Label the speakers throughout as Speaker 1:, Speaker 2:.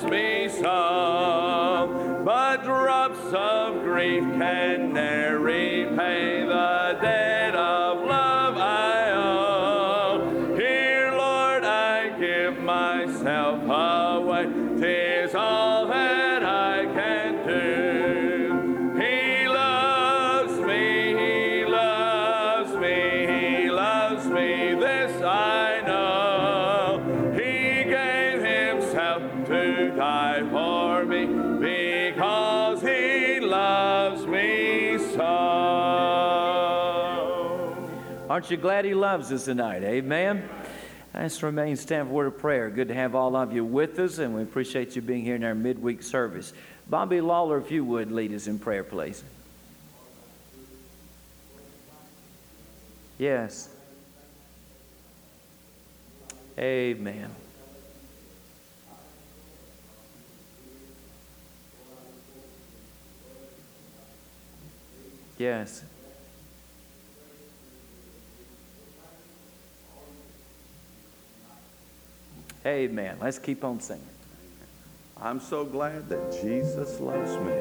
Speaker 1: me so. But drops of grief can ne'er repay the
Speaker 2: Aren't you glad He loves us tonight? Amen. Let's remain stand for word of prayer. Good to have all of you with us, and we appreciate you being here in our midweek service. Bobby Lawler, if you would lead us in prayer, please. Yes. Amen. Yes. Amen. Let's keep on singing.
Speaker 1: I'm so glad that Jesus loves me.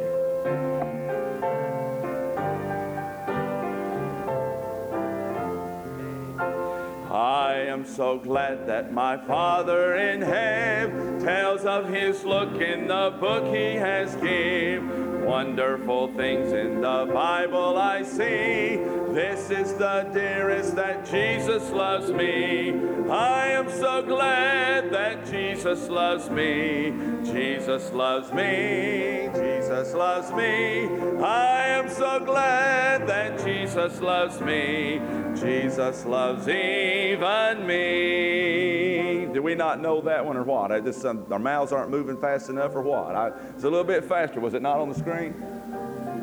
Speaker 1: I am so glad that my Father in heaven tells of his look in the book he has gave. Wonderful things in the Bible I see. This is the dearest that Jesus loves me. I am so glad that Jesus loves me. Jesus loves me. Jesus loves me. I am so glad that Jesus loves me. Jesus loves even me. Do we not know that one or what? I just um, our mouths aren't moving fast enough or what? I, it's a little bit faster. Was it not on the screen?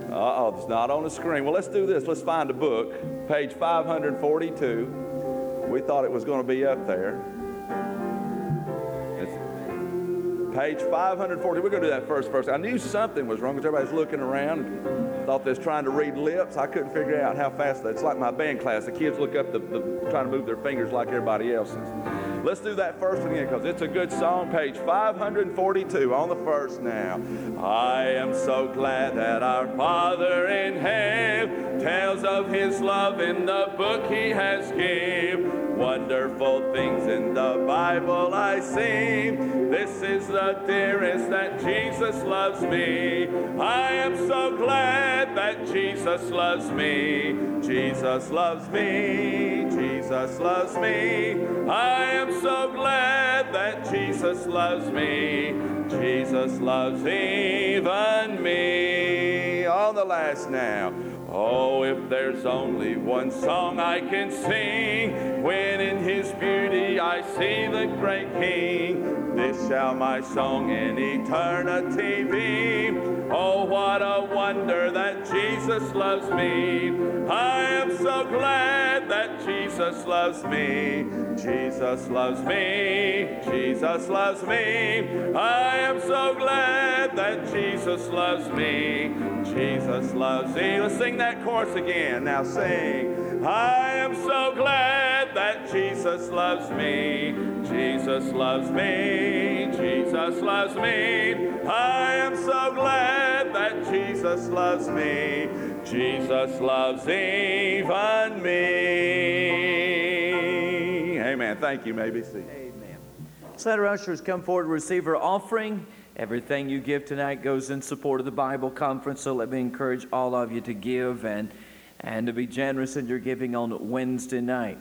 Speaker 1: Uh oh, it's not on the screen. Well, let's do this. Let's find a book, page 542. We thought it was going to be up there. It's page 540. We're going to do that first first. I knew something was wrong because everybody's looking around. Thought they was trying to read lips. I couldn't figure out how fast that. It's like my band class. The kids look up the, the trying to move their fingers like everybody else is. Let's do that first one again because it's a good song. Page 542 on the first now. I am so glad that our Father in heaven tells of his love in the book he has given. Wonderful things in the Bible I see. This is the dearest that Jesus loves me. I am so glad that Jesus loves me. Jesus loves me. Jesus loves me. I am so glad that Jesus loves me. Jesus loves even me. On the last now. Oh, if there's only one song I can sing, when in his beauty I see the great King, this shall my song in eternity be. Oh, what a wonder that Jesus loves me. I am so glad that Jesus loves me. Jesus loves me. Jesus loves me. I am so glad that Jesus loves me. Jesus loves me. Let's sing that chorus again. Now sing. I am so glad that Jesus loves me. Jesus loves me. Jesus loves me. I am so glad that Jesus loves me. Jesus loves even me. Amen. Thank you. May be seated.
Speaker 2: Amen. Let's let our ushers come forward to receive her offering. Everything you give tonight goes in support of the Bible conference, so let me encourage all of you to give and, and to be generous in your giving on Wednesday night.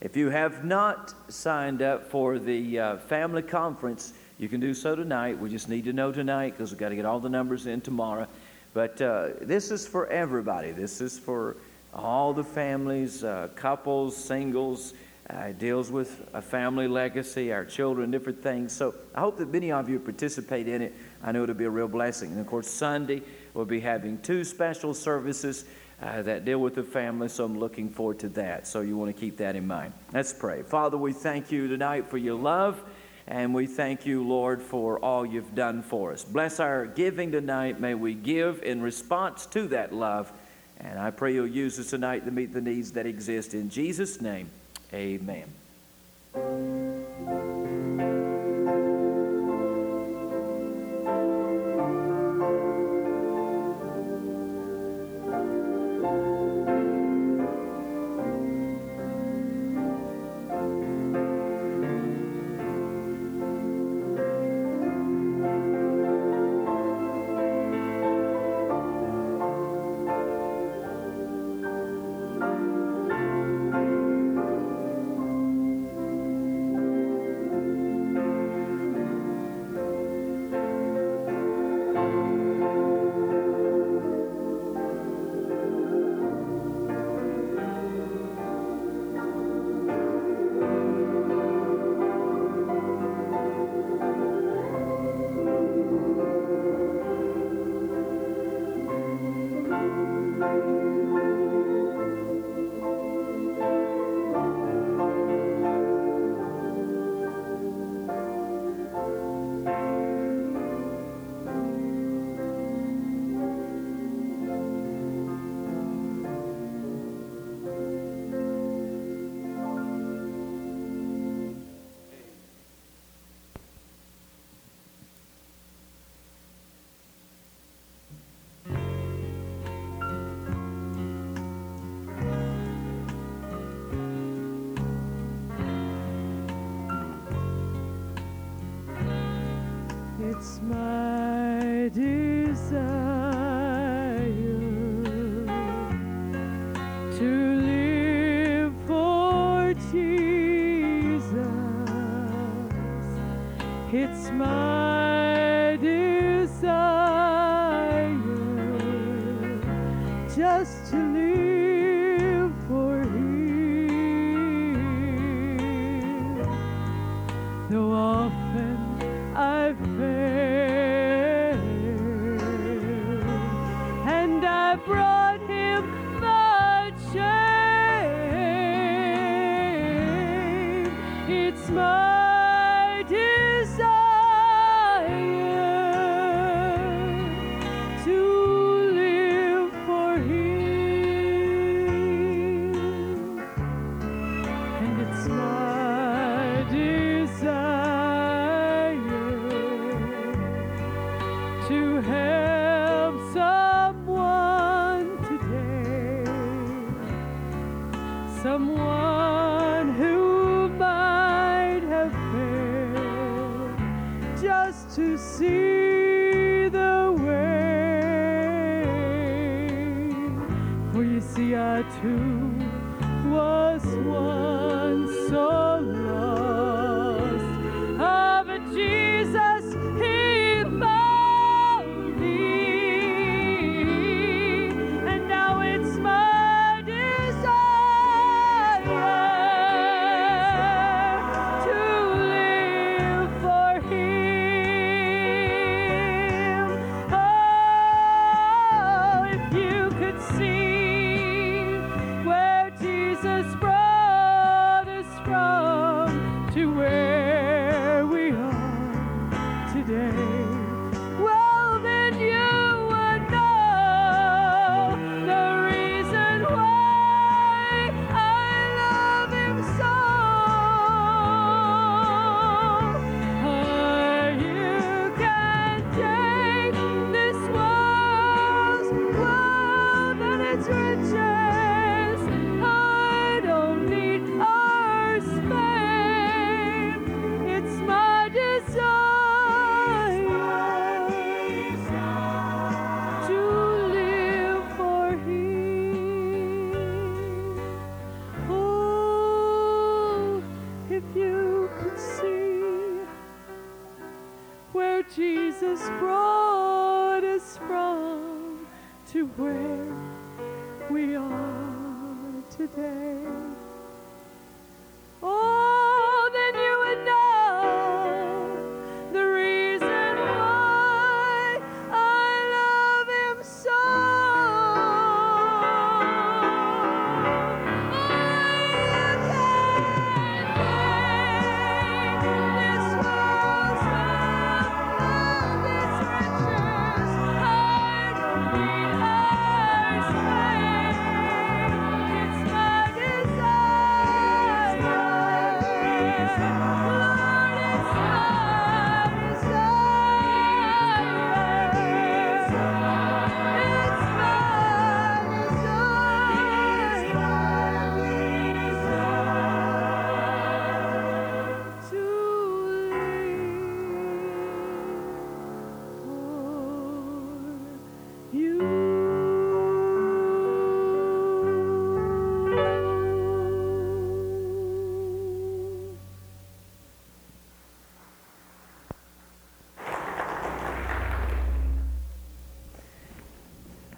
Speaker 2: If you have not signed up for the uh, family conference, you can do so tonight. We just need to know tonight because we've got to get all the numbers in tomorrow. But uh, this is for everybody. This is for all the families, uh, couples, singles. Uh, it deals with a family legacy, our children, different things. So I hope that many of you participate in it. I know it'll be a real blessing. And of course, Sunday, we'll be having two special services uh, that deal with the family, so I'm looking forward to that. So you want to keep that in mind. Let's pray. Father, we thank you tonight for your love, and we thank you, Lord, for all you've done for us. Bless our giving tonight. May we give in response to that love. And I pray you'll use us tonight to meet the needs that exist. In Jesus' name, amen.
Speaker 3: It's my desire to live for Jesus. It's my desire just to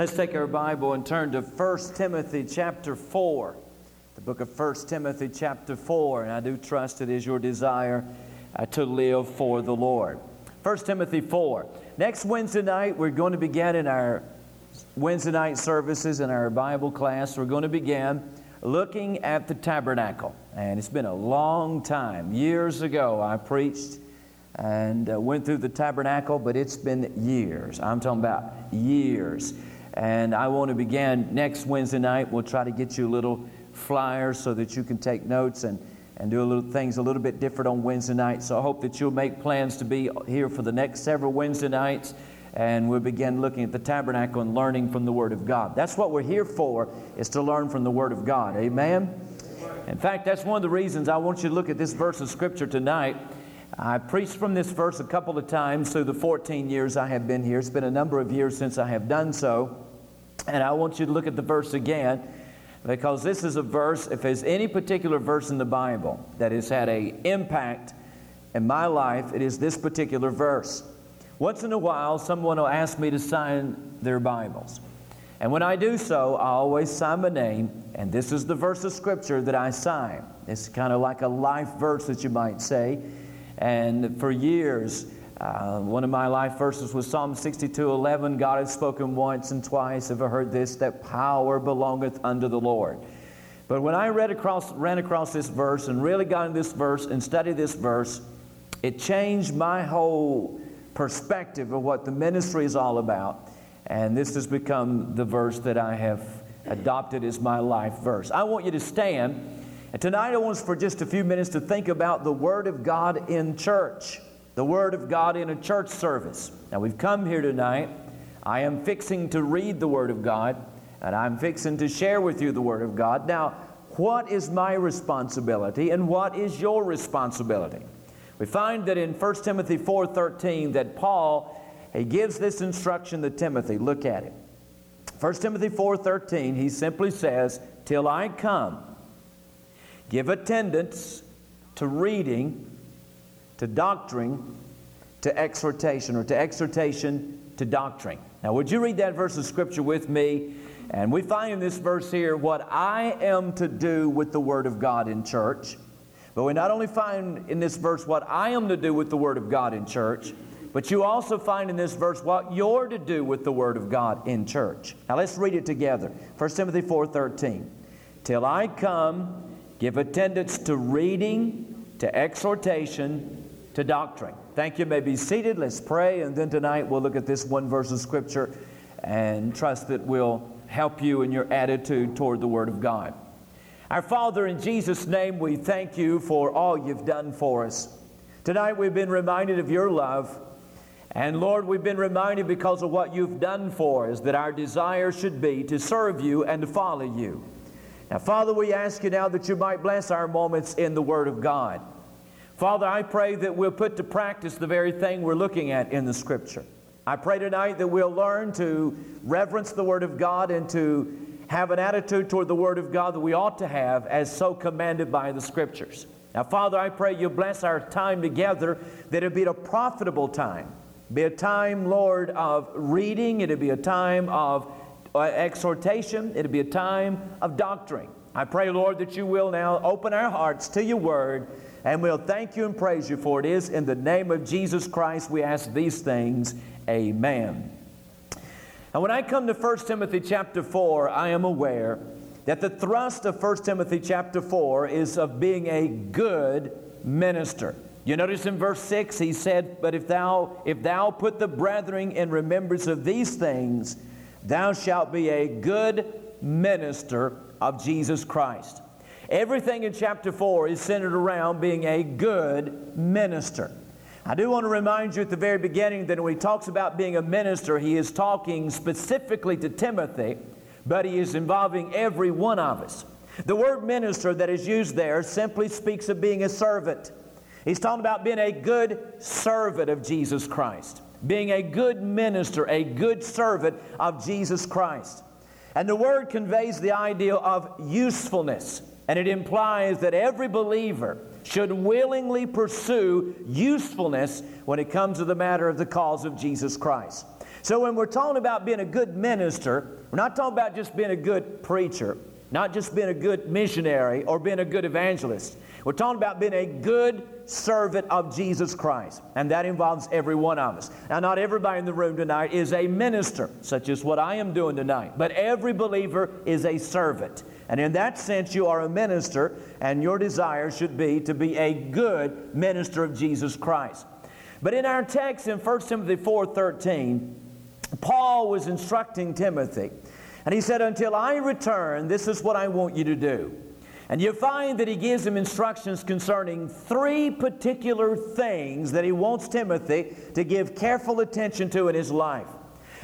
Speaker 2: Let's take our Bible and turn to 1 Timothy chapter 4. The book of 1 Timothy chapter 4. And I do trust it is your desire uh, to live for the Lord. 1 Timothy 4. Next Wednesday night, we're going to begin in our Wednesday night services in our Bible class. We're going to begin looking at the tabernacle. And it's been a long time. Years ago, I preached and uh, went through the tabernacle, but it's been years. I'm talking about years. And I want to begin next Wednesday night. We'll try to get you a little flyer so that you can take notes and, and do a little things a little bit different on Wednesday night. So I hope that you'll make plans to be here for the next several Wednesday nights. And we'll begin looking at the tabernacle and learning from the Word of God. That's what we're here for, is to learn from the Word of God. Amen? In fact, that's one of the reasons I want you to look at this verse of Scripture tonight. I preached from this verse a couple of times through the 14 years I have been here. It's been a number of years since I have done so. And I want you to look at the verse again because this is a verse, if there's any particular verse in the Bible that has had an impact in my life, it is this particular verse. Once in a while, someone will ask me to sign their Bibles. And when I do so, I always sign my name, and this is the verse of Scripture that I sign. It's kind of like a life verse that you might say. And for years, uh, one of my life verses was Psalm 62 11. God has spoken once and twice. Have I heard this? That power belongeth unto the Lord. But when I read across, ran across this verse and really got in this verse and studied this verse, it changed my whole perspective of what the ministry is all about. And this has become the verse that I have adopted as my life verse. I want you to stand. And tonight I want us for just a few minutes to think about the Word of God in church the Word of God in a church service. Now, we've come here tonight. I am fixing to read the Word of God, and I'm fixing to share with you the Word of God. Now, what is my responsibility and what is your responsibility? We find that in 1 Timothy 4:13 that Paul he gives this instruction to Timothy. Look at it. 1 Timothy 4:13 he simply says, "Till I come, give attendance to reading, to doctrine to exhortation, or to exhortation to doctrine. Now, would you read that verse of Scripture with me? And we find in this verse here what I am to do with the Word of God in church. But we not only find in this verse what I am to do with the Word of God in church, but you also find in this verse what you're to do with the Word of God in church. Now let's read it together. 1 Timothy 4:13. Till I come, give attendance to reading, to exhortation, to doctrine. Thank you. you may be seated. Let's pray. And then tonight we'll look at this one verse of Scripture and trust that will help you in your attitude toward the Word of God. Our Father, in Jesus' name, we thank you for all you've done for us. Tonight we've been reminded of your love. And Lord, we've been reminded because of what you've done for us that our desire should be to serve you and to follow you. Now, Father, we ask you now that you might bless our moments in the Word of God. Father, I pray that we'll put to practice the very thing we're looking at in the Scripture. I pray tonight that we'll learn to reverence the Word of God and to have an attitude toward the Word of God that we ought to have as so commanded by the Scriptures. Now, Father, I pray you bless our time together, that it be a profitable time. Be a time, Lord, of reading. It'll be a time of Uh, exhortation. It'll be a time of doctrine. I pray, Lord, that you will now open our hearts to your word and we'll thank you and praise you for it is in the name of Jesus Christ we ask these things. Amen. And when I come to 1 Timothy chapter 4, I am aware that the thrust of 1 Timothy chapter 4 is of being a good minister. You notice in verse 6 he said, But if thou if thou put the brethren in remembrance of these things, thou shalt be a good minister of Jesus Christ. Everything in chapter 4 is centered around being a good minister. I do want to remind you at the very beginning that when he talks about being a minister, he is talking specifically to Timothy, but he is involving every one of us. The word minister that is used there simply speaks of being a servant. He's talking about being a good servant of Jesus Christ, being a good minister, a good servant of Jesus Christ. And the word conveys the idea of usefulness. And it implies that every believer should willingly pursue usefulness when it comes to the matter of the cause of Jesus Christ. So when we're talking about being a good minister, we're not talking about just being a good preacher, not just being a good missionary or being a good evangelist. We're talking about being a good servant of Jesus Christ, and that involves every one of us. Now, not everybody in the room tonight is a minister, such as what I am doing tonight, but every believer is a servant. And in that sense, you are a minister, and your desire should be to be a good minister of Jesus Christ. But in our text in 1 Timothy 4:13, Paul was instructing Timothy, and he said, Until I return, this is what I want you to do. And you find that he gives him instructions concerning three particular things that he wants Timothy to give careful attention to in his life.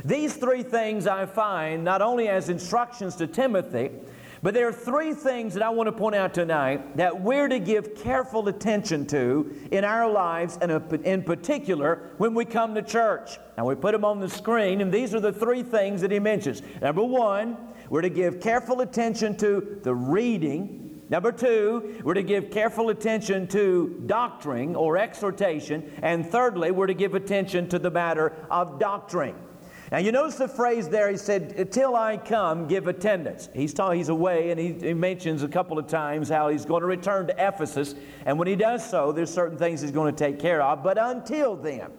Speaker 2: These three things I find not only as instructions to Timothy, but there are three things that I want to point out tonight that we're to give careful attention to in our lives, and uh, in particular when we come to church. Now, we put them on the screen, and these are the three things that he mentions. Number one, we're to give careful attention to the reading. Number two, we're to give careful attention to doctrine or exhortation. And thirdly, we're to give attention to the matter of doctrine. Now, you notice the phrase there, he said, Till I come, give attendance. He's, talking, he's away, and he, he mentions a couple of times how he's going to return to Ephesus. And when he does so, there's certain things he's going to take care of. But until then,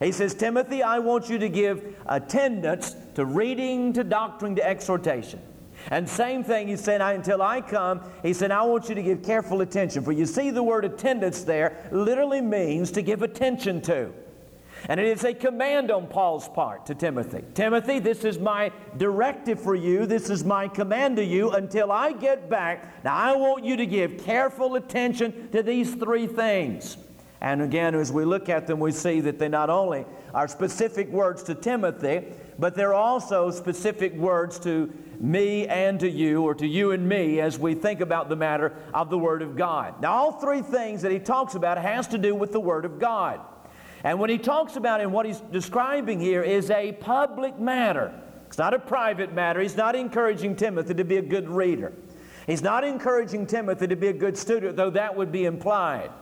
Speaker 2: he says, Timothy, I want you to give attendance to reading, to doctrine, to exhortation. And same thing, he said, until I come, he said, I want you to give careful attention. For you see, the word attendance there literally means to give attention to. And it is a command on Paul's part to Timothy Timothy, this is my directive for you. This is my command to you until I get back. Now, I want you to give careful attention to these three things. And again, as we look at them, we see that they not only are specific words to Timothy, but they're also specific words to me and to you, or to you and me, as we think about the matter of the Word of God. Now, all three things that he talks about has to do with the Word of God. And when he talks about and what he's describing here is a public matter. It's not a private matter. He's not encouraging Timothy to be a good reader. He's not encouraging Timothy to be a good student, though that would be implied.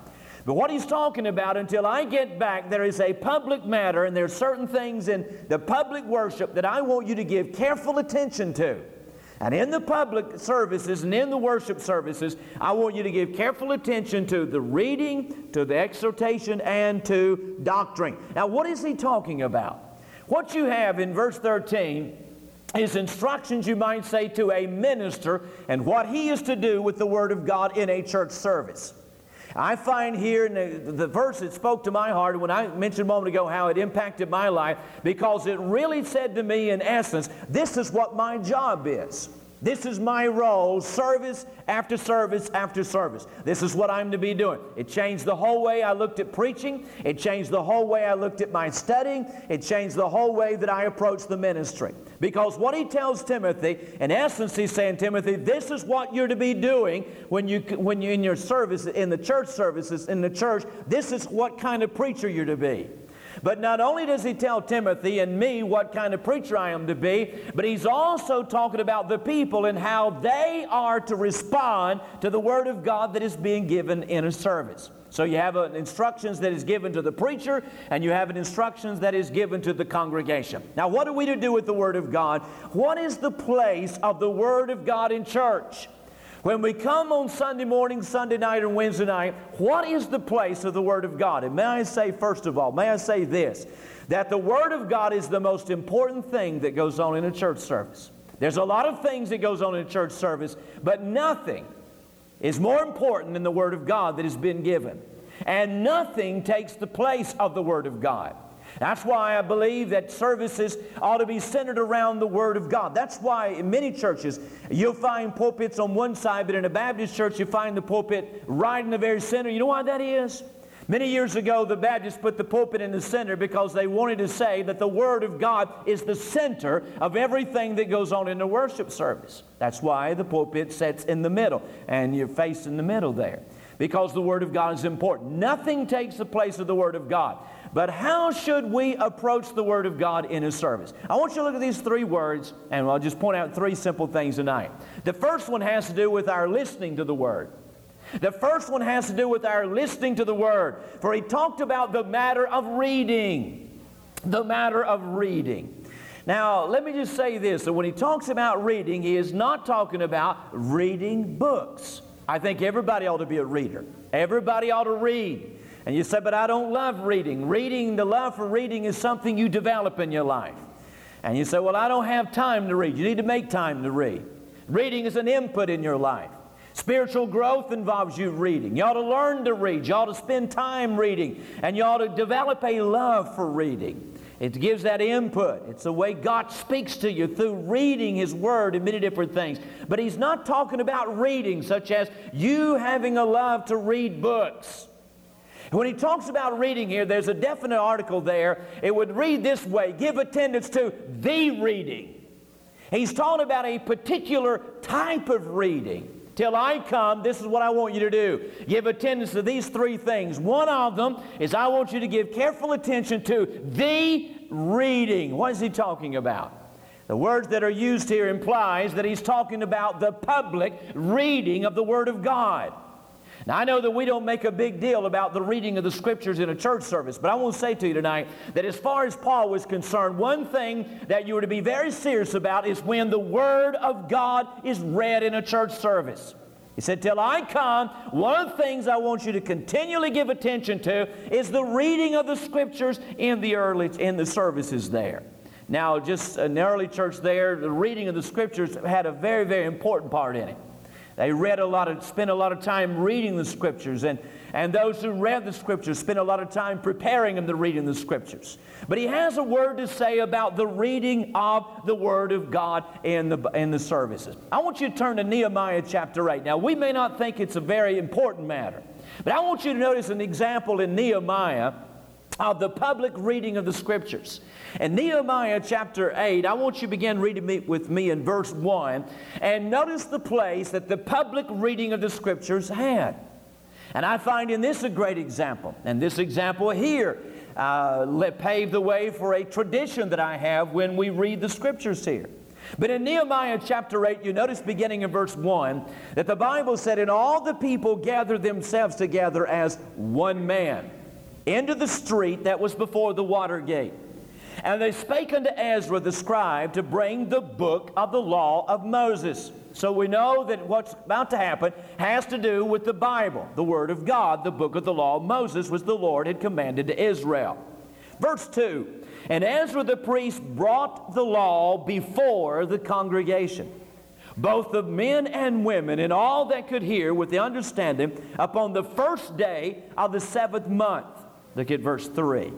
Speaker 2: But what he's talking about, until I get back, there is a public matter, and there are certain things in the public worship that I want you to give careful attention to. And in the public services and in the worship services, I want you to give careful attention to the reading, to the exhortation, and to doctrine. Now, what is he talking about? What you have in verse 13 is instructions, you might say, to a minister and what he is to do with the Word of God in a church service. I find here in the, the, verse that spoke to my heart when I mentioned a moment ago how it impacted my life because it really said to me, in essence, this is what my job is. This is my role, service after service after service. This is what I'm to be doing. It changed the whole way I looked at preaching. It changed the whole way I looked at my studying. It changed the whole way that I approached the ministry. Because what he tells Timothy, in essence, he's saying, Timothy, this is what you're to be doing when you when you're in your service in the church services in the church. This is what kind of preacher you're to be. But not only does he tell Timothy and me what kind of preacher I am to be, but he's also talking about the people and how they are to respond to the Word of God that is being given in a service. So you have an instructions that is given to the preacher, and you have an instructions that is given to the congregation. Now, what are we to do with the Word of God? What is the place of the Word of God in church? When we come on Sunday morning, Sunday night, and Wednesday night, what is the place of the Word of God? And may I say, first of all, may I say this that the Word of God is the most important thing that goes on in a church service. There's a lot of things that goes on in a church service, but nothing is more important than the Word of God that has been given. And nothing takes the place of the Word of God. That's why I believe that services ought to be centered around the Word of God. That's why in many churches you'll find pulpits on one side, but in a Baptist church you find the pulpit right in the very center. You know why that is? Many years ago, the Baptists put the pulpit in the center because they wanted to say that the Word of God is the center of everything that goes on in the worship service. That's why the pulpit sits in the middle, and you're facing the middle there because the Word of God is important. Nothing takes the place of the Word of God. But how should we approach the Word of God in His service? I want you to look at these three words, and I'll just point out three simple things tonight. The first one has to do with our listening to the Word. The first one has to do with our listening to the Word. For he talked about the matter of reading. the matter of reading. Now, let me just say this that when he talks about reading, he is not talking about reading books. I think everybody ought to be a reader. Everybody ought to read. And you say, but I don't love reading. Reading, the love for reading is something you develop in your life. And you say, well, I don't have time to read. You need to make time to read. Reading is an input in your life. Spiritual growth involves you reading. You ought to learn to read. You ought to spend time reading. And you ought to develop a love for reading. It gives that input. It's the way God speaks to you through reading His Word and many different things. But He's not talking about reading, such as you having a love to read books. When he talks about reading here, there's a definite article there. It would read this way give attendance to the reading. He's talking about a particular type of reading. Till I come, this is what I want you to do. Give attendance to these three things. One of them is I want you to give careful attention to the reading. What is he talking about? The words that are used here implies that he's talking about the public reading of the Word of God. Now, I know that we don't make a big deal about the reading of the scriptures in a church service, but I want to say to you tonight that as far as Paul was concerned, one thing that you were to be very serious about is when the Word of God is read in a church service. He said, Till I come, one of the things I want you to continually give attention to is the reading of the scriptures in the early in the services there. Now, just the early church there, the reading of the scriptures had a very, very important part in it. They read a lot of, spent a lot of time reading the scriptures, and, and those who read the scriptures spent a lot of time preparing them to reading the scriptures. But he has a word to say about the reading of the word of God in the, in the services. I want you to turn to Nehemiah chapter 8. Now, we may not think it's a very important matter, but I want you to notice an example in Nehemiah of the public reading of the scriptures. In Nehemiah chapter 8, I want you to begin reading with me in verse 1 and notice the place that the public reading of the scriptures had. And I find in this a great example. And this example here uh, paved the way for a tradition that I have when we read the scriptures here. But in Nehemiah chapter 8, you notice beginning in verse 1 that the Bible said, And all the people gathered themselves together as one man into the street that was before the water gate. And they spake unto Ezra the scribe to bring the book of the law of Moses. So we know that what's about to happen has to do with the Bible, the Word of God, the book of the law of Moses, which the Lord had commanded to Israel. Verse 2 And Ezra the priest brought the law before the congregation, both of men and women, and all that could hear with the understanding, upon the first day of the seventh month. Look at verse 3.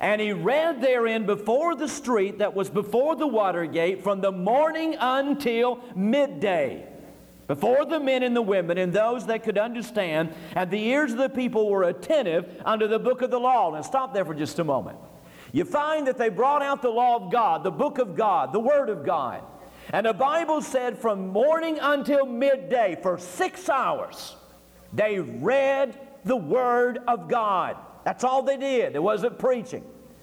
Speaker 2: And he read therein before the street that was before the water gate from the morning until midday. Before the men and the women and those that could understand, and the ears of the people were attentive unto the book of the law. Now stop there for just a moment. You find that they brought out the law of God, the book of God, the word of God. And the Bible said from morning until midday, for six hours, they read the word of God. That's all they did. There wasn't preaching.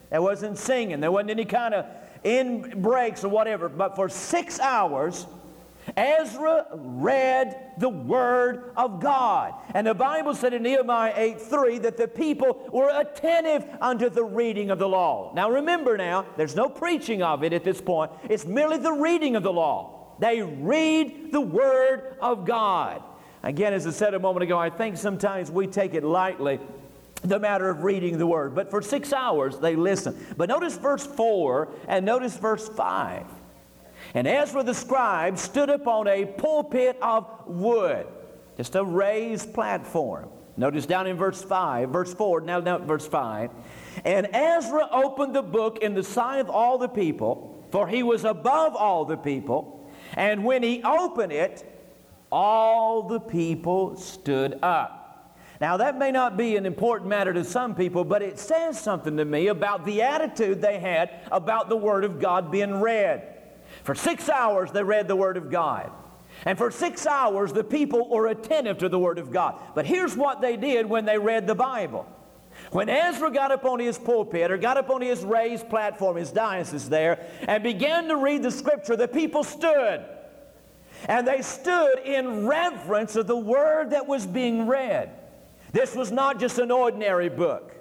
Speaker 2: There wasn't singing. There wasn't any kind of in breaks or whatever. But for six hours, Ezra read the Word of God. And the Bible said in Nehemiah 8 3 that the people were attentive unto the reading of the law. Now remember now, there's no preaching of it at this point, it's merely the reading of the law. They read the Word of God. Again, as I said a moment ago, I think sometimes we take it lightly the matter of reading the word. But for six hours they listened. But notice verse 4 and notice verse 5. And Ezra the scribe stood upon a pulpit of wood, just a raised platform. Notice down in verse 5, verse 4, now down verse 5. And Ezra opened the book in the sight of all the people, for he was above all the people. And when he opened it, all the people stood up. Now, that may not be an important matter to some people, but it says something to me about the attitude they had about the Word of God being read. For six hours, they read the Word of God. And for six hours, the people were attentive to the Word of God. But here's what they did when they read the Bible. When Ezra got up on his pulpit or got up on his raised platform, his diocese there, and began to read the Scripture, the people stood. And they stood in reverence of the Word that was being read. This was not just an ordinary book.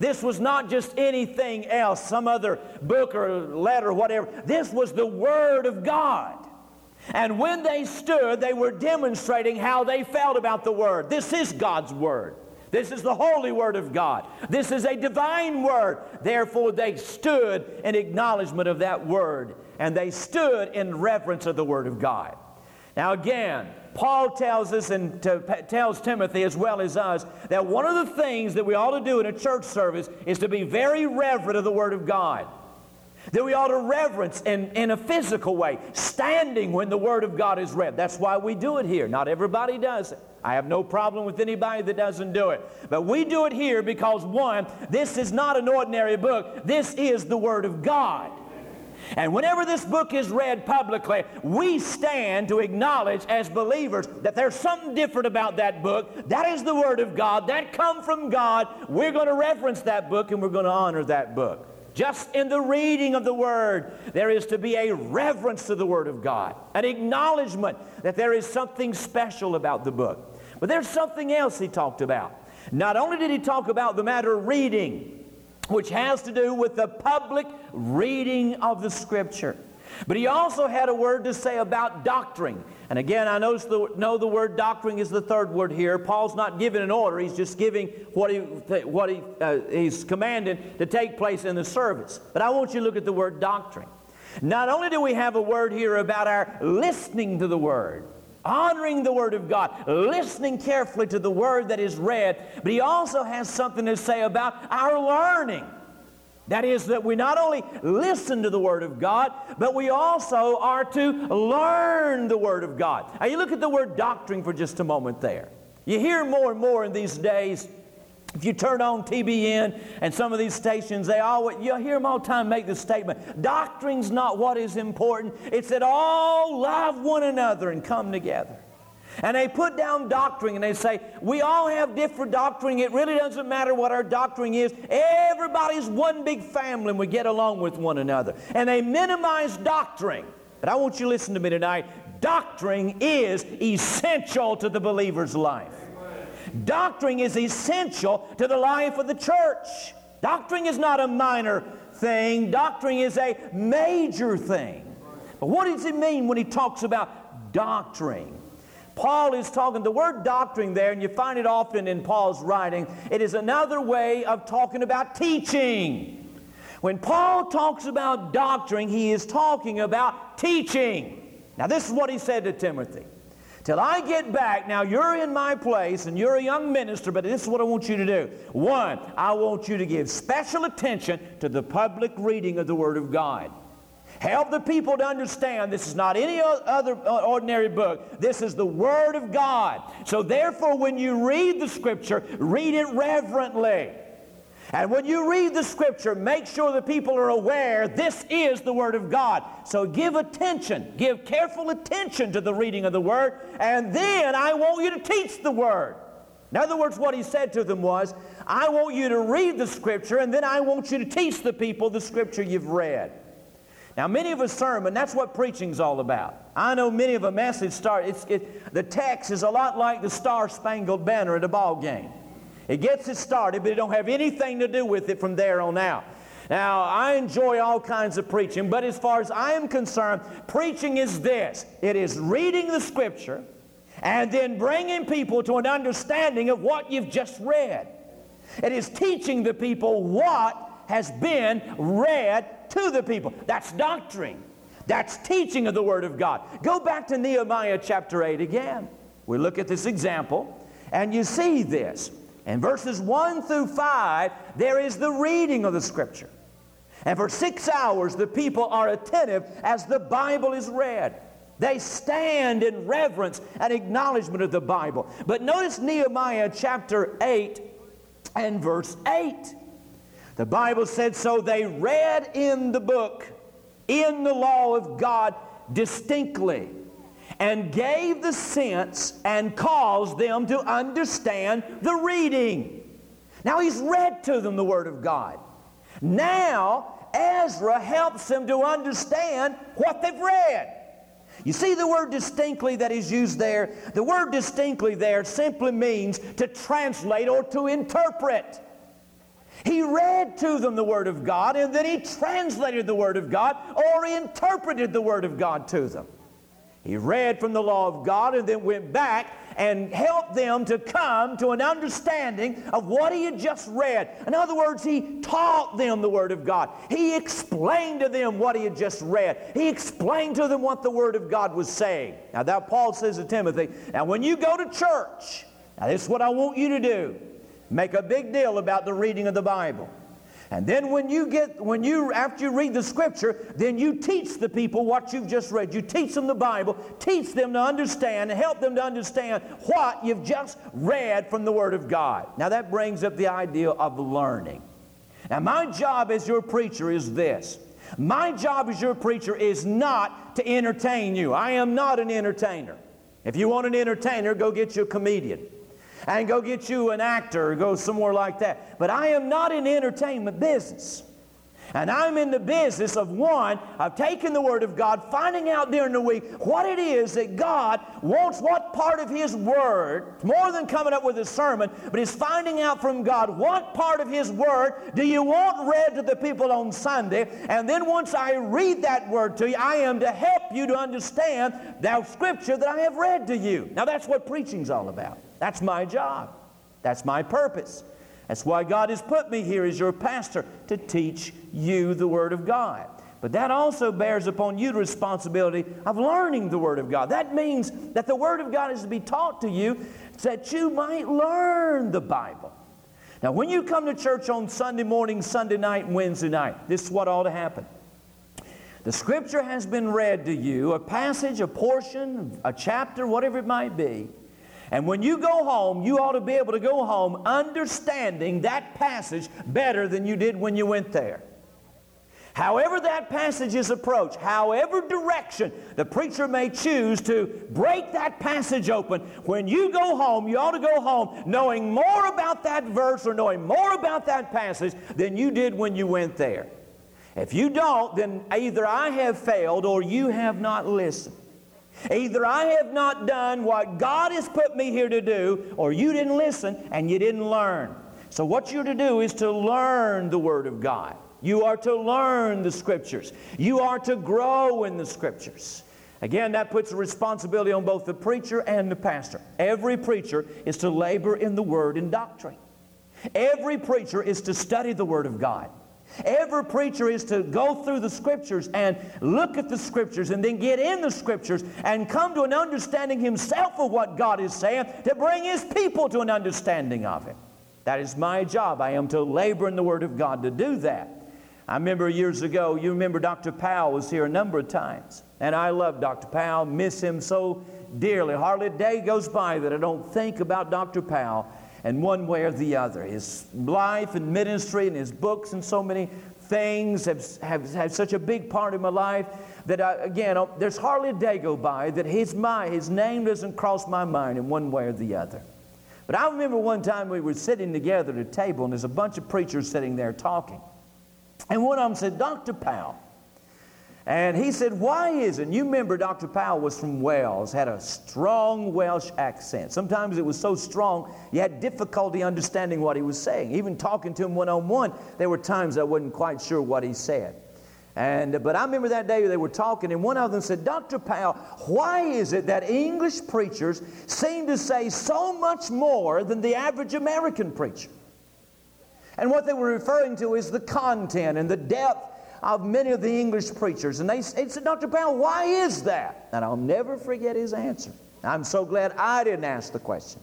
Speaker 2: This was not just anything else, some other book or letter or whatever. This was the Word of God. And when they stood, they were demonstrating how they felt about the Word. This is God's Word. This is the holy Word of God. This is a divine Word. Therefore, they stood in acknowledgement of that Word, and they stood in reverence of the Word of God. Now, again, Paul tells us and tells Timothy as well as us that one of the things that we ought to do in a church service is to be very reverent of the Word of God. That we ought to reverence in, in a physical way, standing when the Word of God is read. That's why we do it here. Not everybody does it. I have no problem with anybody that doesn't do it. But we do it here because, one, this is not an ordinary book, this is the Word of God. And whenever this book is read publicly, we stand to acknowledge as believers that there's something different about that book. That is the Word of God. That come from God. We're going to reference that book and we're going to honor that book. Just in the reading of the Word, there is to be a reverence to the Word of God, an acknowledgement that there is something special about the book. But there's something else he talked about. Not only did he talk about the matter of reading, which has to do with the public reading of the Scripture. But he also had a word to say about doctrine. And again, I know the, know the word doctrine is the third word here. Paul's not giving an order, he's just giving what, he, what he, uh, he's commanded to take place in the service. But I want you to look at the word doctrine. Not only do we have a word here about our listening to the word, honoring the Word of God, listening carefully to the Word that is read, but he also has something to say about our learning. That is, that we not only listen to the Word of God, but we also are to learn the Word of God. Now, you look at the word doctrine for just a moment there. You hear more and more in these days if you turn on TBN and some of these stations, they always, you hear them all the time make the statement doctrine's not what is important, it's that all love one another and come together. And they put down doctrine and they say, we all have different doctrine. It really doesn't matter what our doctrine is. Everybody's one big family and we get along with one another. And they minimize doctrine. But I want you to listen to me tonight. Doctrine is essential to the believer's life. Doctrine is essential to the life of the church. Doctrine is not a minor thing, doctrine is a major thing. But what does he mean when he talks about doctrine? Paul is talking, the word doctrine there, and you find it often in Paul's writing, it is another way of talking about teaching. When Paul talks about doctrine, he is talking about teaching. Now, this is what he said to Timothy. Till I get back, now you're in my place and you're a young minister, but this is what I want you to do. One, I want you to give special attention to the public reading of the Word of God. Help the people to understand this is not any other ordinary book. This is the Word of God. So, therefore, when you read the Scripture, read it reverently. And when you read the scripture, make sure the people are aware this is the Word of God. So give attention, give careful attention to the reading of the Word, and then I want you to teach the Word. In other words, what he said to them was, I want you to read the scripture, and then I want you to teach the people the scripture you've read. Now, many of a sermon, that's what preaching's all about. I know many of a message start, it's, it, the text is a lot like the Star Spangled Banner at a ball game. It gets it started, but it don't have anything to do with it from there on out. Now, I enjoy all kinds of preaching, but as far as I am concerned, preaching is this it is reading the scripture and then bringing people to an understanding of what you've just read. It is teaching the people what has been read to the people. That's doctrine. That's teaching of the Word of God. Go back to Nehemiah chapter 8 again. We look at this example, and you see this. In verses 1 through 5, there is the reading of the Scripture. And for six hours, the people are attentive as the Bible is read. They stand in reverence and acknowledgement of the Bible. But notice Nehemiah chapter 8 and verse 8. The Bible said, So they read in the book, in the law of God, distinctly and gave the sense and caused them to understand the reading. Now he's read to them the Word of God. Now Ezra helps them to understand what they've read. You see the word distinctly that is used there? The word distinctly there simply means to translate or to interpret. He read to them the Word of God and then he translated the Word of God or interpreted the Word of God to them. He read from the law of God and then went back and helped them to come to an understanding of what he had just read. In other words, he taught them the Word of God. He explained to them what he had just read. He explained to them what the Word of God was saying. Now, that Paul says to Timothy, now when you go to church, now this is what I want you to do. Make a big deal about the reading of the Bible. And then when you get, when you, after you read the scripture, then you teach the people what you've just read. You teach them the Bible, teach them to understand, and help them to understand what you've just read from the Word of God. Now that brings up the idea of learning. Now my job as your preacher is this. My job as your preacher is not to entertain you. I am not an entertainer. If you want an entertainer, go get you a comedian and go get you an actor or go somewhere like that. But I am not in entertainment business. And I'm in the business of one, of taking the Word of God, finding out during the week what it is that God wants, what part of His Word, more than coming up with a sermon, but is finding out from God what part of His Word do you want read to the people on Sunday. And then once I read that Word to you, I am to help you to understand that Scripture that I have read to you. Now that's what preaching's all about. That's my job. That's my purpose. That's why God has put me here as your pastor to teach you the Word of God. But that also bears upon you the responsibility of learning the Word of God. That means that the Word of God is to be taught to you so that you might learn the Bible. Now, when you come to church on Sunday morning, Sunday night, and Wednesday night, this is what ought to happen. The Scripture has been read to you, a passage, a portion, a chapter, whatever it might be. And when you go home, you ought to be able to go home understanding that passage better than you did when you went there. However, that passage is approached, however direction the preacher may choose to break that passage open, when you go home, you ought to go home knowing more about that verse or knowing more about that passage than you did when you went there. If you don't, then either I have failed or you have not listened. Either I have not done what God has put me here to do, or you didn't listen and you didn't learn. So, what you're to do is to learn the Word of God. You are to learn the Scriptures. You are to grow in the Scriptures. Again, that puts a responsibility on both the preacher and the pastor. Every preacher is to labor in the Word and doctrine. Every preacher is to study the Word of God. Every preacher is to go through the scriptures and look at the scriptures and then get in the scriptures and come to an understanding himself of what God is saying to bring his people to an understanding of it. That is my job. I am to labor in the Word of God to do that. I remember years ago, you remember Dr. Powell was here a number of times. And I love Dr. Powell, miss him so dearly. Hardly a day goes by that I don't think about Dr. Powell and one way or the other. His life and ministry and his books and so many things have, have, have such a big part of my life that, I, again, oh, there's hardly a day go by that his, my, his name doesn't cross my mind in one way or the other. But I remember one time we were sitting together at a table, and there's a bunch of preachers sitting there talking. And one of them said, Dr. Powell, and he said, Why is it? You remember Dr. Powell was from Wales, had a strong Welsh accent. Sometimes it was so strong you had difficulty understanding what he was saying. Even talking to him one on one, there were times I wasn't quite sure what he said. And, but I remember that day they were talking, and one of them said, Dr. Powell, why is it that English preachers seem to say so much more than the average American preacher? And what they were referring to is the content and the depth of many of the English preachers. And they, said, Dr. Powell, why is that? And I'll never forget his answer. I'm so glad I didn't ask the question.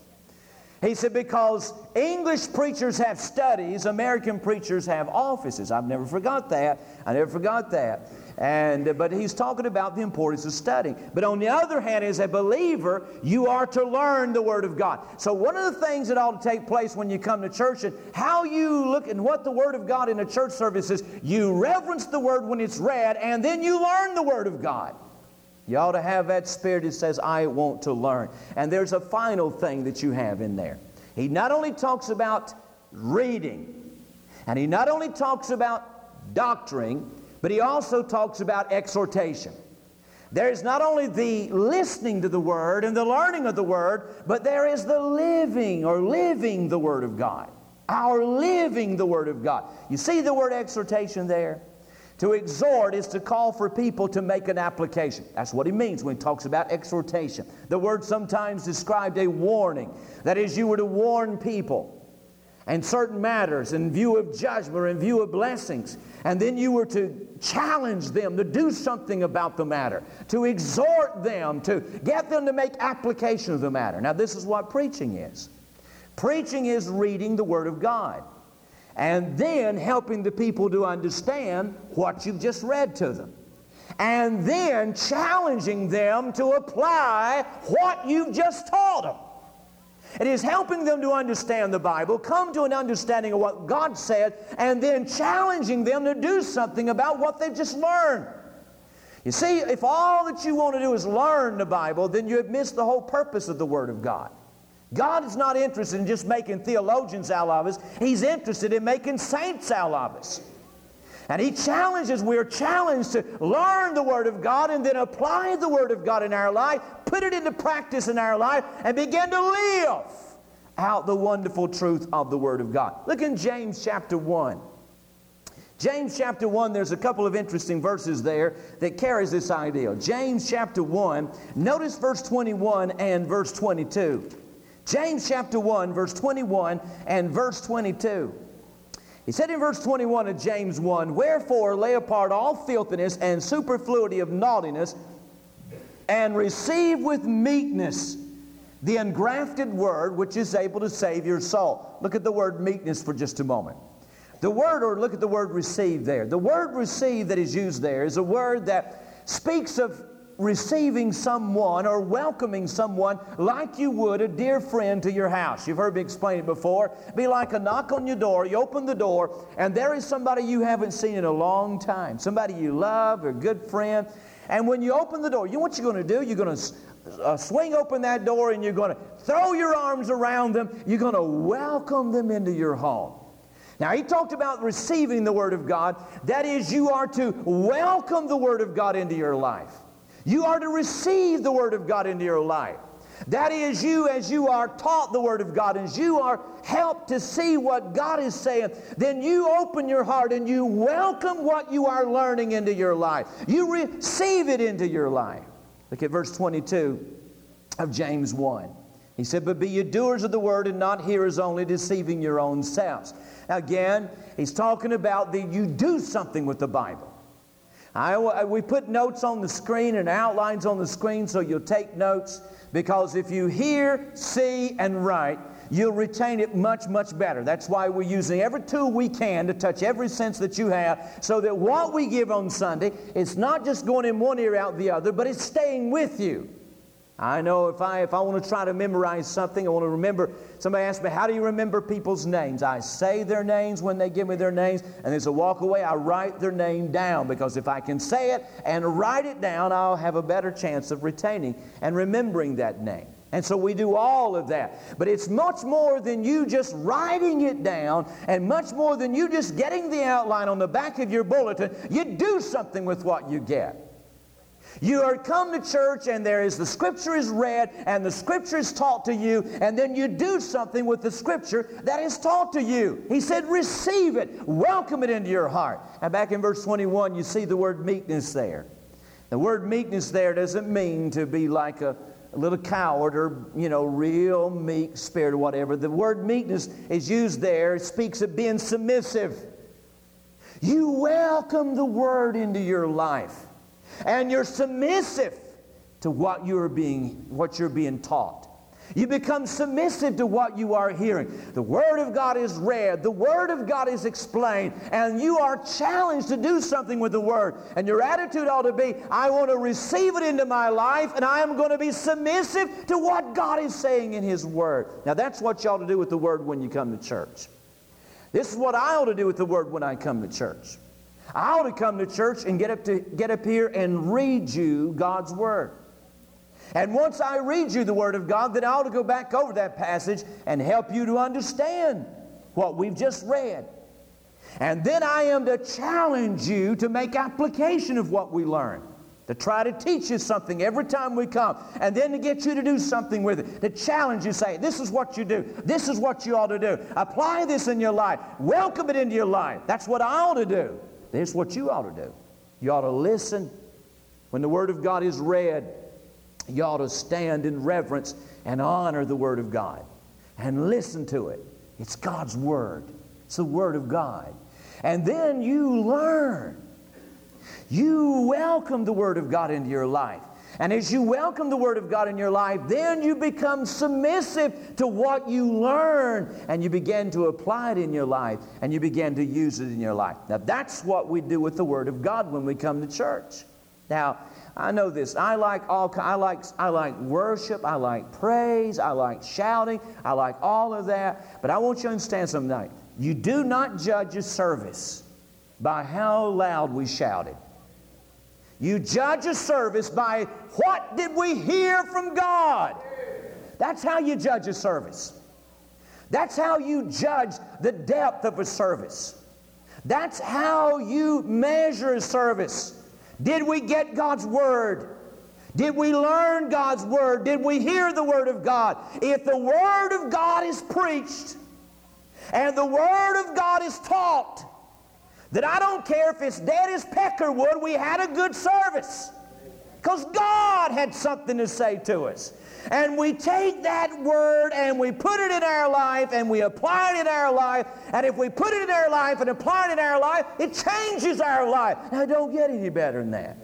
Speaker 2: He said, because English preachers have studies, American preachers have offices. I've never forgot that. I never forgot that. And, but he's talking about the importance of studying. But on the other hand, as a believer, you are to learn the Word of God. So one of the things that ought to take place when you come to church and how you look and what the Word of God in a church service is, you reverence the Word when it's read, and then you learn the Word of God. You ought to have that spirit that says, I want to learn. And there's a final thing that you have in there. He not only talks about reading, and he not only talks about doctrine, but he also talks about exhortation. There is not only the listening to the Word and the learning of the Word, but there is the living or living the Word of God. our living the Word of God. You see the word exhortation there? To exhort is to call for people to make an application. That's what he means when he talks about exhortation. The word sometimes described a warning. That is, you were to warn people and certain matters in view of judgment or in view of blessings. And then you were to challenge them to do something about the matter, to exhort them, to get them to make application of the matter. Now, this is what preaching is preaching is reading the Word of God and then helping the people to understand what you've just read to them. And then challenging them to apply what you've just taught them. It is helping them to understand the Bible, come to an understanding of what God said, and then challenging them to do something about what they've just learned. You see, if all that you want to do is learn the Bible, then you have missed the whole purpose of the Word of God. God is not interested in just making theologians out of us, He's interested in making saints out of us. And He challenges, we're challenged to learn the Word of God and then apply the Word of God in our life, put it into practice in our life, and begin to live out the wonderful truth of the Word of God. Look in James chapter 1. James chapter 1, there's a couple of interesting verses there that carries this idea. James chapter 1, notice verse 21 and verse 22. James chapter 1, verse 21 and verse 22. He said in verse 21 of James 1, Wherefore lay apart all filthiness and superfluity of naughtiness, and receive with meekness the engrafted word which is able to save your soul. Look at the word meekness for just a moment. The word, or look at the word receive there. The word receive that is used there is a word that speaks of receiving someone or welcoming someone like you would a dear friend to your house. You've heard me explain it before. Be like a knock on your door. You open the door, and there is somebody you haven't seen in a long time, somebody you love, a good friend. And when you open the door, you know what you're going to do? You're going to uh, swing open that door and you're going to throw your arms around them. You're going to welcome them into your home. Now, he talked about receiving the Word of God. That is, you are to welcome the Word of God into your life. You are to receive the Word of God into your life. That is, you, as you are taught the Word of God, as you are helped to see what God is saying, then you open your heart and you welcome what you are learning into your life. You receive it into your life. Look at verse 22 of James 1. He said, But be ye doers of the word and not hearers only, deceiving your own selves. Again, he's talking about that you do something with the Bible. I, we put notes on the screen and outlines on the screen so you'll take notes because if you hear, see, and write, you'll retain it much, much better. That's why we're using every tool we can to touch every sense that you have so that what we give on Sunday, it's not just going in one ear out the other, but it's staying with you. I know if I, if I want to try to memorize something, I want to remember, somebody asked me, How do you remember people's names? I say their names when they give me their names, and as I walk away, I write their name down because if I can say it and write it down, I'll have a better chance of retaining and remembering that name. And so we do all of that. But it's much more than you just writing it down and much more than you just getting the outline on the back of your bulletin. You do something with what you get. You are come to church and there is the scripture is read and the scripture is taught to you and then you do something with the scripture that is taught to you. He said receive it, welcome it into your heart. And back in verse 21 you see the word meekness there. The word meekness there doesn't mean to be like a, a little coward or, you know, real meek spirit or whatever. The word meekness is used there. It speaks of being submissive. You welcome the word into your life and you're submissive to what you're being, what you're being taught. You become submissive to what you are hearing. The Word of God is read, the Word of God is explained, and you are challenged to do something with the Word. And your attitude ought to be I want to receive it into my life, and I am going to be submissive to what God is saying in His Word. Now, that's what you ought to do with the Word when you come to church. This is what I ought to do with the Word when I come to church. I ought to come to church and get up, to, get up here and read you God's Word. And once I read you the Word of God, then I ought to go back over that passage and help you to understand what we've just read. And then I am to challenge you to make application of what we learn. to try to teach you something every time we come, and then to get you to do something with it, to challenge you, say, This is what you do, this is what you ought to do. Apply this in your life, welcome it into your life. That's what I ought to do. This is what you ought to do. You ought to listen when the Word of God is read. You ought to stand in reverence and honor the Word of God and listen to it. It's God's Word, it's the Word of God. And then you learn. You welcome the Word of God into your life. And as you welcome the Word of God in your life, then you become submissive to what you learn and you begin to apply it in your life and you begin to use it in your life. Now, that's what we do with the Word of God when we come to church. Now, I know this. I like all I like I like worship, I like praise, I like shouting, I like all of that. But I want you to understand something. You do not judge a service by how loud we shouted. You judge a service by what did we hear from God? That's how you judge a service. That's how you judge the depth of a service. That's how you measure a service. Did we get God's Word? Did we learn God's Word? Did we hear the Word of God? If the Word of God is preached and the Word of God is taught, that I don't care if it's dead as peckerwood, we had a good service. Because God had something to say to us. And we take that word and we put it in our life and we apply it in our life. And if we put it in our life and apply it in our life, it changes our life. Now, don't get any better than that.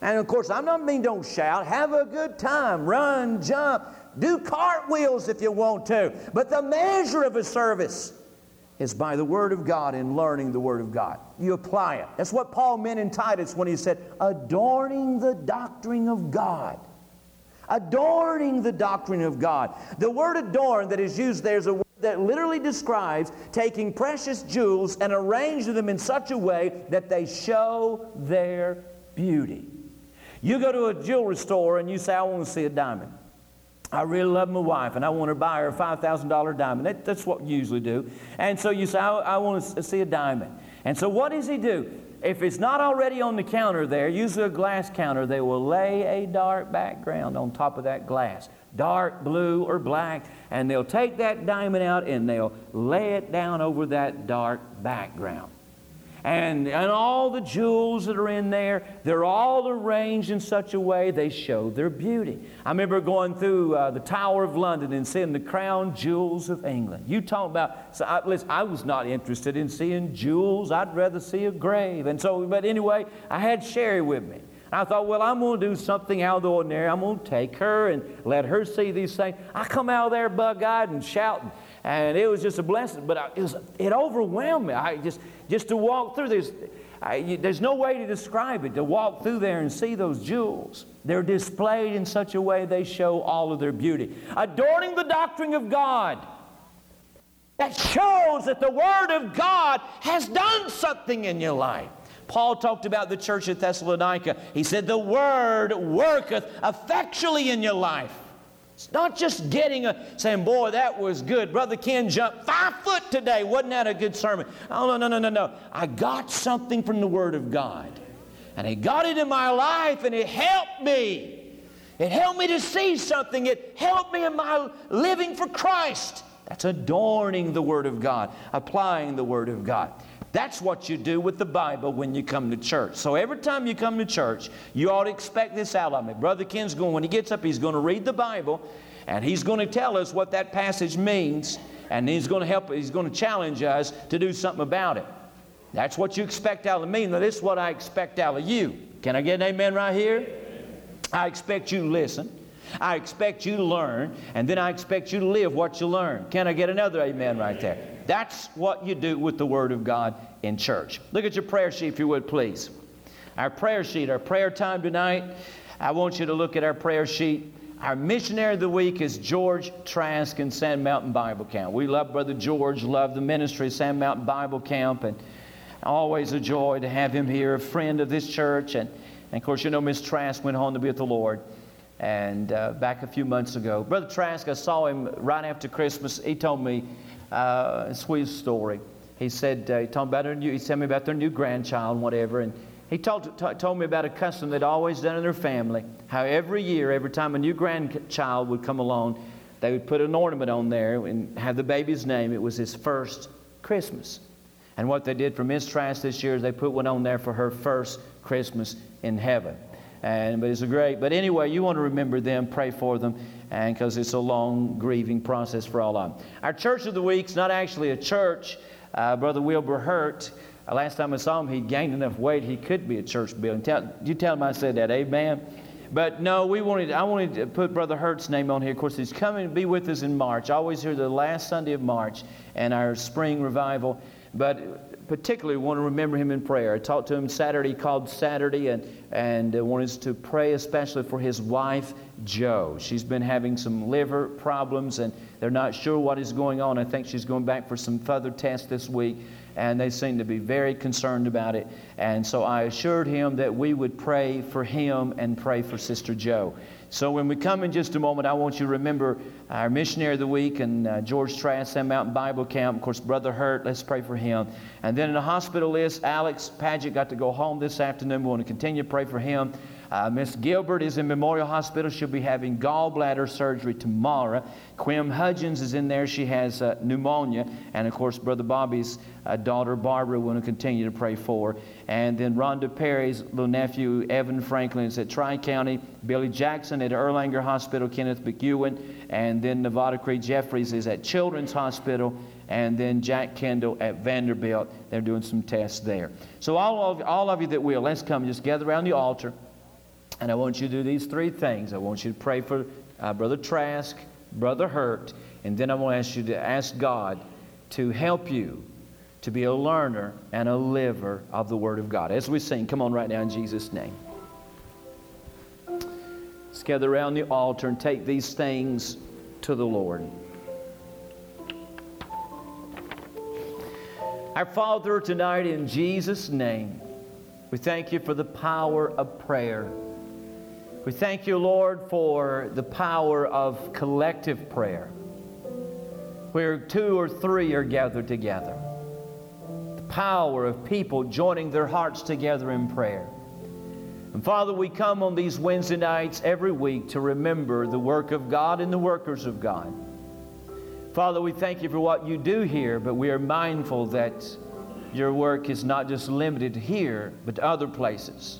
Speaker 2: And of course, I'm not mean don't shout. Have a good time. Run, jump, do cartwheels if you want to. But the measure of a service is by the Word of God and learning the Word of God. You apply it. That's what Paul meant in Titus when he said, adorning the doctrine of God. Adorning the doctrine of God. The word adorn that is used there is a word that literally describes taking precious jewels and arranging them in such a way that they show their beauty. You go to a jewelry store and you say, I want to see a diamond. I really love my wife and I want to buy her a $5,000 diamond. That, that's what we usually do. And so you say, I, I want to see a diamond. And so what does he do? If it's not already on the counter there, usually a glass counter, they will lay a dark background on top of that glass, dark blue or black, and they'll take that diamond out and they'll lay it down over that dark background. And, and all the jewels that are in there, they're all arranged in such a way they show their beauty. I remember going through uh, the Tower of London and seeing the crown jewels of England. You talk about, so I, listen, I was not interested in seeing jewels. I'd rather see a grave. And so, but anyway, I had Sherry with me. I thought, well, I'm going to do something out of the ordinary. I'm going to take her and let her see these things. I come out of there bug eyed and shouting. And it was just a blessing, but I, it, was, it overwhelmed me. I just, just to walk through this, I, there's no way to describe it. To walk through there and see those jewels, they're displayed in such a way they show all of their beauty. Adorning the doctrine of God. That shows that the Word of God has done something in your life. Paul talked about the church at Thessalonica. He said, The Word worketh effectually in your life. Not just getting a saying, boy, that was good. Brother Ken jumped five foot today. Wasn't that a good sermon? Oh, no, no, no, no, no. I got something from the Word of God. And He got it in my life and it helped me. It helped me to see something. It helped me in my living for Christ. That's adorning the Word of God, applying the Word of God. That's what you do with the Bible when you come to church. So every time you come to church, you ought to expect this out of me. Brother Ken's going, when he gets up, he's going to read the Bible and he's going to tell us what that passage means and he's going to help, he's going to challenge us to do something about it. That's what you expect out of me. Now, this is what I expect out of you. Can I get an amen right here? I expect you to listen. I expect you to learn, and then I expect you to live what you learn. Can I get another amen right there? That's what you do with the Word of God in church. Look at your prayer sheet, if you would, please. Our prayer sheet, our prayer time tonight. I want you to look at our prayer sheet. Our missionary of the week is George Trask in Sand Mountain Bible Camp. We love Brother George, love the ministry of Sand Mountain Bible Camp, and always a joy to have him here, a friend of this church. And, and of course, you know, Miss Trask went home to be with the Lord and uh, back a few months ago. Brother Trask, I saw him right after Christmas. He told me uh, sweet story. He said, uh, he told, me about their new, he told me about their new grandchild and whatever, and he told, t- told me about a custom they'd always done in their family. How every year, every time a new grandchild would come along, they would put an ornament on there and have the baby's name. It was his first Christmas. And what they did for Miss Trask this year is they put one on there for her first Christmas in heaven. And but it's a great. But anyway, you want to remember them, pray for them, and because it's a long grieving process for all of them. Our church of the week's not actually a church. Uh, Brother Wilbur Hurt. Uh, last time I saw him, he gained enough weight he could be a church building. Tell, you tell him I said that, Amen. But no, we wanted. I wanted to put Brother Hurt's name on here. Of course, he's coming to be with us in March. Always here the last Sunday of March and our spring revival. But particularly want to remember him in prayer. I talked to him Saturday, called Saturday, and, and uh, wanted to pray especially for his wife, Joe. She's been having some liver problems, and they're not sure what is going on. I think she's going back for some further tests this week, and they seem to be very concerned about it. And so I assured him that we would pray for him and pray for Sister Joe. So when we come in just a moment, I want you to remember our missionary of the week and uh, George Trask, Sand Mountain Bible Camp. Of course, Brother Hurt, let's pray for him. And then in the hospital list, Alex Paget got to go home this afternoon. We want to continue to pray for him. Uh, Miss Gilbert is in Memorial Hospital. She'll be having gallbladder surgery tomorrow. Quim Hudgens is in there. She has uh, pneumonia. And of course, Brother Bobby's uh, daughter Barbara, we want to continue to pray for. And then Rhonda Perry's little nephew, Evan Franklin, is at Tri County. Billy Jackson at Erlanger Hospital, Kenneth McEwen. And then Nevada Creek Jeffries is at Children's Hospital and then Jack Kendall at Vanderbilt. They're doing some tests there. So, all of, all of you that will, let's come just gather around the altar. And I want you to do these three things. I want you to pray for uh, Brother Trask, Brother Hurt, and then I want to ask you to ask God to help you to be a learner and a liver of the Word of God. As we sing, come on right now in Jesus' name. Let's gather around the altar and take these things to the Lord. Our Father, tonight in Jesus' name, we thank you for the power of prayer. We thank you, Lord, for the power of collective prayer, where two or three are gathered together. The power of people joining their hearts together in prayer. And Father, we come on these Wednesday nights every week to remember the work of God and the workers of God. Father, we thank you for what you do here, but we are mindful that your work is not just limited here, but to other places.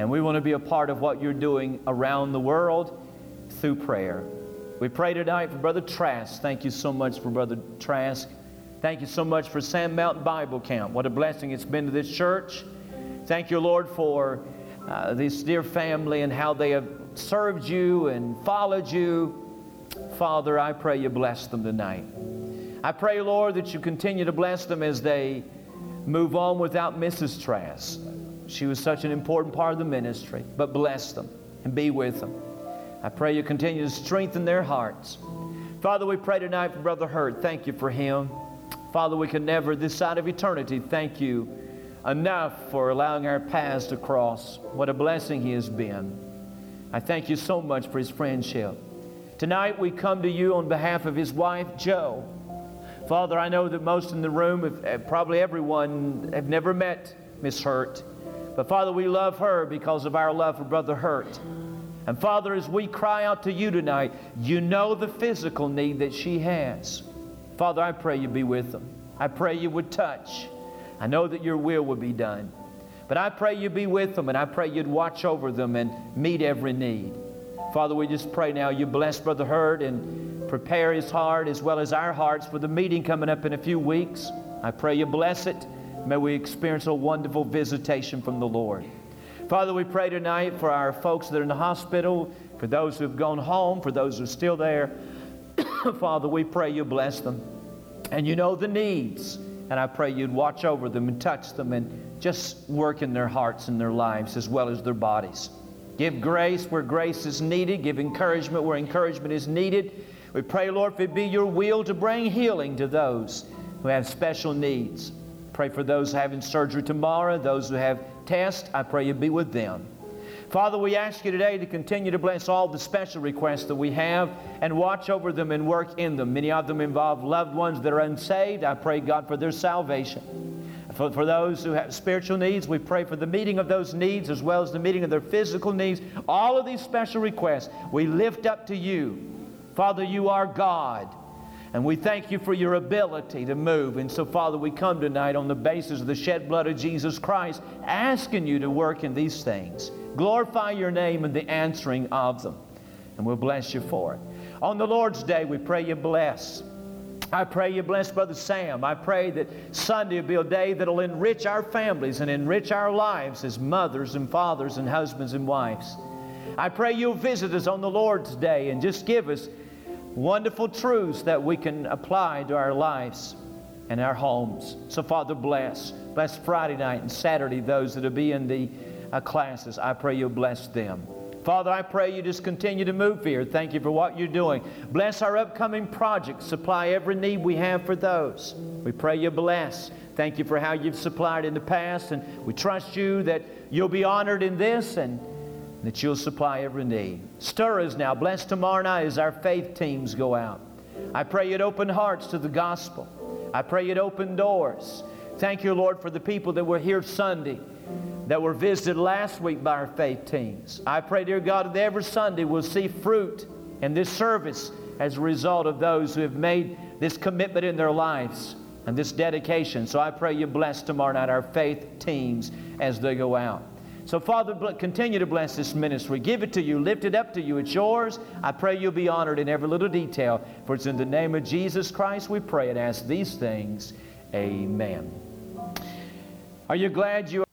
Speaker 2: And we want to be a part of what you're doing around the world through prayer. We pray tonight for Brother Trask. Thank you so much for Brother Trask. Thank you so much for Sand Mountain Bible Camp. What a blessing it's been to this church. Thank you, Lord, for uh, this dear family and how they have served you and followed you. Father, I pray you bless them tonight. I pray, Lord, that you continue to bless them as they move on without Mrs. Trask. She was such an important part of the ministry, but bless them and be with them. I pray you continue to strengthen their hearts. Father, we pray tonight for Brother Hurt. Thank you for him. Father, we can never, this side of eternity, thank you enough for allowing our paths to cross. What a blessing he has been. I thank you so much for his friendship. Tonight we come to you on behalf of his wife, Joe. Father, I know that most in the room, if, eh, probably everyone, have never met Miss Hurt. But Father, we love her because of our love for Brother Hurt. And Father, as we cry out to you tonight, you know the physical need that she has. Father, I pray you be with them. I pray you would touch. I know that your will would be done. But I pray you be with them and I pray you'd watch over them and meet every need. Father, we just pray now you bless Brother Hurt and prepare his heart as well as our hearts for the meeting coming up in a few weeks. I pray you bless it. May we experience a wonderful visitation from the Lord. Father, we pray tonight for our folks that are in the hospital, for those who have gone home, for those who are still there. Father, we pray you bless them. And you know the needs. And I pray you'd watch over them and touch them and just work in their hearts and their lives as well as their bodies. Give grace where grace is needed. Give encouragement where encouragement is needed. We pray, Lord, if it be your will to bring healing to those who have special needs. Pray for those having surgery tomorrow, those who have tests. I pray you be with them. Father, we ask you today to continue to bless all the special requests that we have and watch over them and work in them. Many of them involve loved ones that are unsaved. I pray, God, for their salvation. for, for those who have spiritual needs, we pray for the meeting of those needs as well as the meeting of their physical needs. All of these special requests we lift up to you. Father, you are God. And we thank you for your ability to move. And so, Father, we come tonight on the basis of the shed blood of Jesus Christ, asking you to work in these things. Glorify your name in the answering of them. And we'll bless you for it. On the Lord's Day, we pray you bless. I pray you bless Brother Sam. I pray that Sunday will be a day that'll enrich our families and enrich our lives as mothers and fathers and husbands and wives. I pray you'll visit us on the Lord's Day and just give us wonderful truths that we can apply to our lives and our homes. So, Father, bless. Bless Friday night and Saturday those that will be in the uh, classes. I pray you'll bless them. Father, I pray you just continue to move here. Thank you for what you're doing. Bless our upcoming projects. Supply every need we have for those. We pray you bless. Thank you for how you've supplied in the past, and we trust you that you'll be honored in this and that you'll supply every need. Stir us now. Bless tomorrow night as our faith teams go out. I pray you'd open hearts to the gospel. I pray you'd open doors. Thank you, Lord, for the people that were here Sunday, that were visited last week by our faith teams. I pray, dear God, that every Sunday we'll see fruit in this service as a result of those who have made this commitment in their lives and this dedication. So I pray you bless tomorrow night our faith teams as they go out. So, Father, continue to bless this ministry. Give it to you, lift it up to you. It's yours. I pray you'll be honored in every little detail. For it's in the name of Jesus Christ we pray and ask these things. Amen. Are you glad you